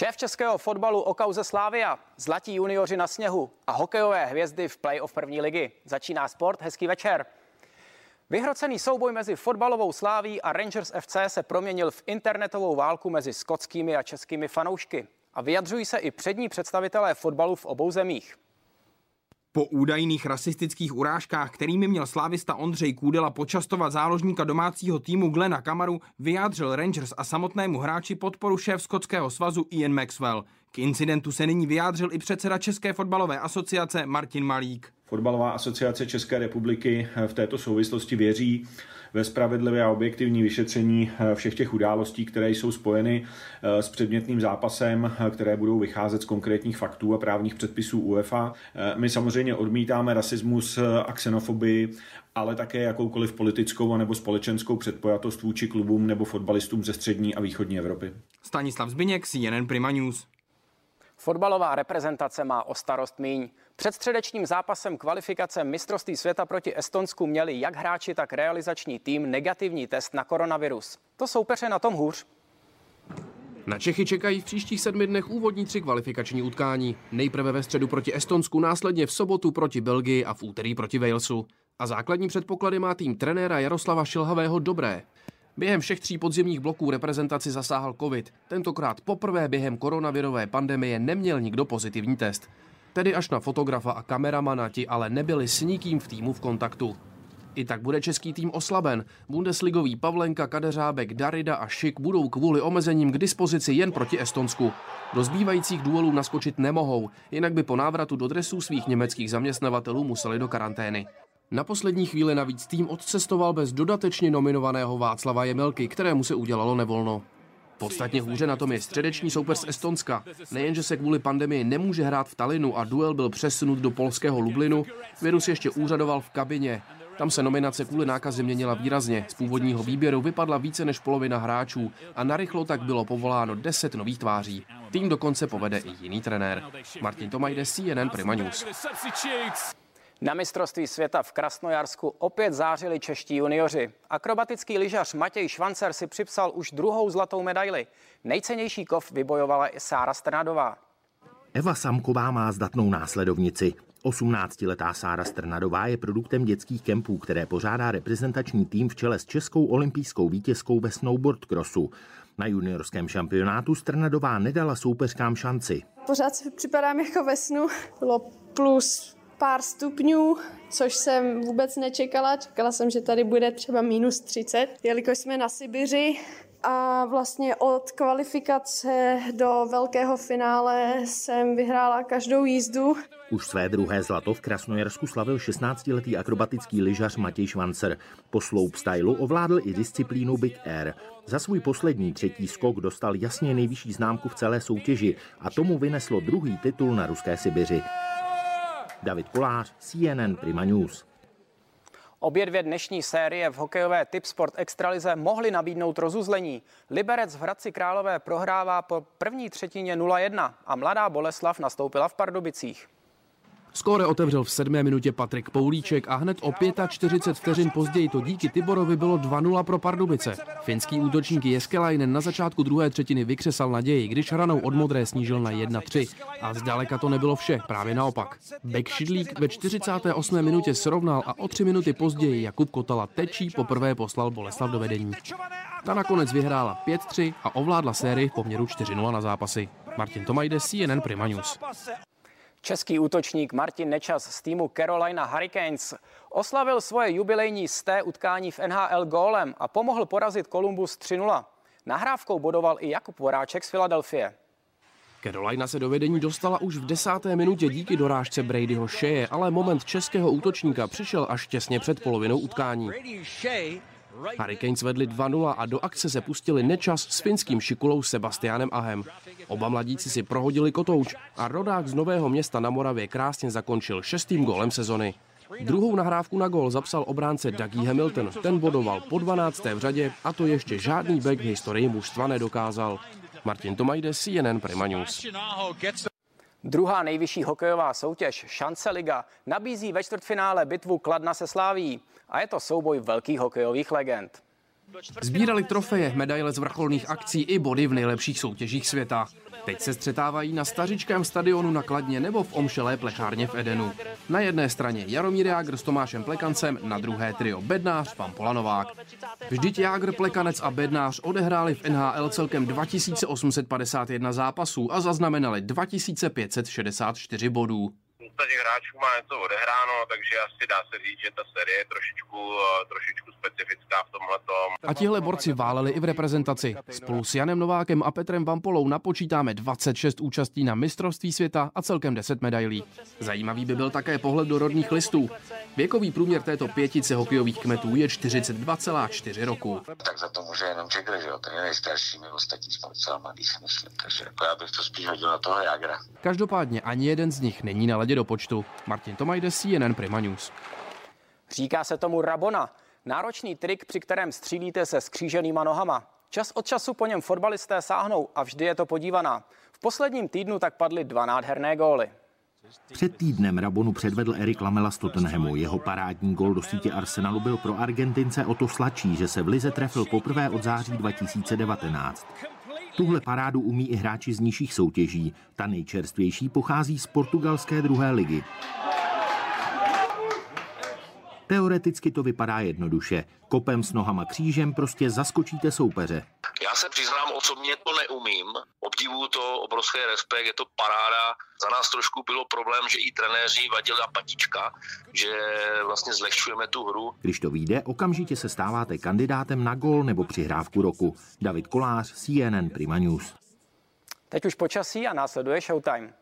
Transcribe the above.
Šéf českého fotbalu o kauze Slávia, zlatí junioři na sněhu a hokejové hvězdy v play-off první ligy. Začíná sport, hezký večer. Vyhrocený souboj mezi fotbalovou sláví a Rangers FC se proměnil v internetovou válku mezi skotskými a českými fanoušky. A vyjadřují se i přední představitelé fotbalu v obou zemích. Po údajných rasistických urážkách, kterými měl slávista Ondřej Kůdela počastovat záložníka domácího týmu Glena Kamaru, vyjádřil Rangers a samotnému hráči podporu šéf skotského svazu Ian Maxwell. K incidentu se nyní vyjádřil i předseda České fotbalové asociace Martin Malík. Fotbalová asociace České republiky v této souvislosti věří ve spravedlivé a objektivní vyšetření všech těch událostí, které jsou spojeny s předmětným zápasem, které budou vycházet z konkrétních faktů a právních předpisů UEFA. My samozřejmě odmítáme rasismus a xenofobii, ale také jakoukoliv politickou nebo společenskou předpojatost vůči klubům nebo fotbalistům ze střední a východní Evropy. Stanislav Zbiněk, CNN Prima News. Fotbalová reprezentace má o starost míň. Před středečním zápasem kvalifikace mistrovství světa proti Estonsku měli jak hráči, tak realizační tým negativní test na koronavirus. To soupeře na tom hůř. Na Čechy čekají v příštích sedmi dnech úvodní tři kvalifikační utkání. Nejprve ve středu proti Estonsku, následně v sobotu proti Belgii a v úterý proti Walesu. A základní předpoklady má tým trenéra Jaroslava Šilhavého dobré. Během všech tří podzimních bloků reprezentaci zasáhl covid. Tentokrát poprvé během koronavirové pandemie neměl nikdo pozitivní test. Tedy až na fotografa a kameramana ti ale nebyli s nikým v týmu v kontaktu. I tak bude český tým oslaben. Bundesligový Pavlenka, Kadeřábek, Darida a Šik budou kvůli omezením k dispozici jen proti Estonsku. Do zbývajících duelů naskočit nemohou, jinak by po návratu do dresů svých německých zaměstnavatelů museli do karantény. Na poslední chvíli navíc tým odcestoval bez dodatečně nominovaného Václava Jemelky, kterému se udělalo nevolno. Podstatně hůře na tom je středeční soupeř z Estonska. Nejenže se kvůli pandemii nemůže hrát v Talinu a duel byl přesunut do polského Lublinu, virus ještě úřadoval v kabině. Tam se nominace kvůli nákaze měnila výrazně. Z původního výběru vypadla více než polovina hráčů a narychlo tak bylo povoláno 10 nových tváří. Tým dokonce povede i jiný trenér. Martin Tomajde, CNN Prima News. Na mistrovství světa v Krasnojarsku opět zářili čeští junioři. Akrobatický lyžař Matěj Švancer si připsal už druhou zlatou medaili. Nejcennější kov vybojovala i Sára Strnadová. Eva Samková má zdatnou následovnici. 18-letá Sára Strnadová je produktem dětských kempů, které pořádá reprezentační tým v čele s českou olympijskou vítězkou ve snowboard crossu. Na juniorském šampionátu Strnadová nedala soupeřkám šanci. Pořád si připadám jako ve snu. Bylo plus pár stupňů, což jsem vůbec nečekala. Čekala jsem, že tady bude třeba minus 30, jelikož jsme na Sibiři a vlastně od kvalifikace do velkého finále jsem vyhrála každou jízdu. Už své druhé zlato v Krasnojarsku slavil 16-letý akrobatický lyžař Matěj Švancer. Po slope stylu ovládl i disciplínu Big Air. Za svůj poslední třetí skok dostal jasně nejvyšší známku v celé soutěži a tomu vyneslo druhý titul na ruské Sibiři. David Kolář, CNN Prima News. Obě dvě dnešní série v hokejové Tip Sport Extralize mohly nabídnout rozuzlení. Liberec v Hradci Králové prohrává po první třetině 0-1 a mladá Boleslav nastoupila v Pardubicích. Skóre otevřel v sedmé minutě Patrik Poulíček a hned o 45 vteřin později to díky Tiborovi bylo 2-0 pro Pardubice. Finský útočník Jeskelainen na začátku druhé třetiny vykřesal naději, když ranou od modré snížil na 1-3. A zdaleka to nebylo vše, právě naopak. Bek Šidlík ve 48. minutě srovnal a o tři minuty později Jakub Kotala tečí poprvé poslal Boleslav do vedení. Ta nakonec vyhrála 5-3 a ovládla sérii v poměru 4-0 na zápasy. Martin Tomajde, CNN Prima News. Český útočník Martin Nečas z týmu Carolina Hurricanes oslavil svoje jubilejní sté utkání v NHL gólem a pomohl porazit Columbus 3-0. Nahrávkou bodoval i Jakub Voráček z Filadelfie. Carolina se do vedení dostala už v desáté minutě díky dorážce Bradyho Shea, ale moment českého útočníka přišel až těsně před polovinou utkání. Hurricanes vedli 2-0 a do akce se pustili nečas s finským šikulou Sebastianem Ahem. Oba mladíci si prohodili kotouč a rodák z Nového města na Moravě krásně zakončil šestým gólem sezony. Druhou nahrávku na gól zapsal obránce Dougie Hamilton. Ten bodoval po 12. v řadě a to ještě žádný back v historii mužstva nedokázal. Martin Tomajde, CNN Prima News. Druhá nejvyšší hokejová soutěž, Šance Liga, nabízí ve čtvrtfinále bitvu Kladna se Sláví a je to souboj velkých hokejových legend. Sbírali trofeje, medaile z vrcholných akcí i body v nejlepších soutěžích světa. Teď se střetávají na stařičkém stadionu na Kladně nebo v omšelé plechárně v Edenu. Na jedné straně Jaromír Jágr s Tomášem Plekancem, na druhé trio Bednář, pan Polanovák. Vždyť Jágr, Plekanec a Bednář odehráli v NHL celkem 2851 zápasů a zaznamenali 2564 bodů těch hráčů má něco odehráno, takže asi dá se říct, že ta série je trošičku, eh, trošičku specifická v tomhle. A tihle borci váleli i v reprezentaci. Spolu s Janem Novákem a Petrem Vampolou napočítáme 26 účastí na mistrovství světa a celkem 10 medailí. Zajímavý by byl také pohled do rodných listů. Věkový průměr této pětice hokejových kmetů je 42,4 roku. Tak za to může jenom Jagger, že jo? Ten je nejstarší, my ostatní jsme docela mladý, si myslím. Takže jako já bych to spíš hodil na toho Jagra. Každopádně ani jeden z nich není na ledě do počtu. Martin Tomajde, CNN Prima News. Říká se tomu Rabona. Náročný trik, při kterém střílíte se skříženýma nohama. Čas od času po něm fotbalisté sáhnou a vždy je to podívaná. V posledním týdnu tak padly dva nádherné góly. Před týdnem Rabonu předvedl Erik Lamela z Tottenhamu. Jeho parádní gol do sítě Arsenalu byl pro Argentince o to sladší, že se v Lize trefil poprvé od září 2019. Tuhle parádu umí i hráči z nižších soutěží. Ta nejčerstvější pochází z portugalské druhé ligy. Teoreticky to vypadá jednoduše. Kopem s nohama křížem prostě zaskočíte soupeře. Já se přiznám, osobně to neumím. Obdivuju to, obrovský respekt, je to paráda. Za nás trošku bylo problém, že i trenéři vadila patička, že vlastně zlehčujeme tu hru. Když to vyjde, okamžitě se stáváte kandidátem na gol nebo přihrávku roku. David Kolář, CNN Prima News. Teď už počasí a následuje Showtime.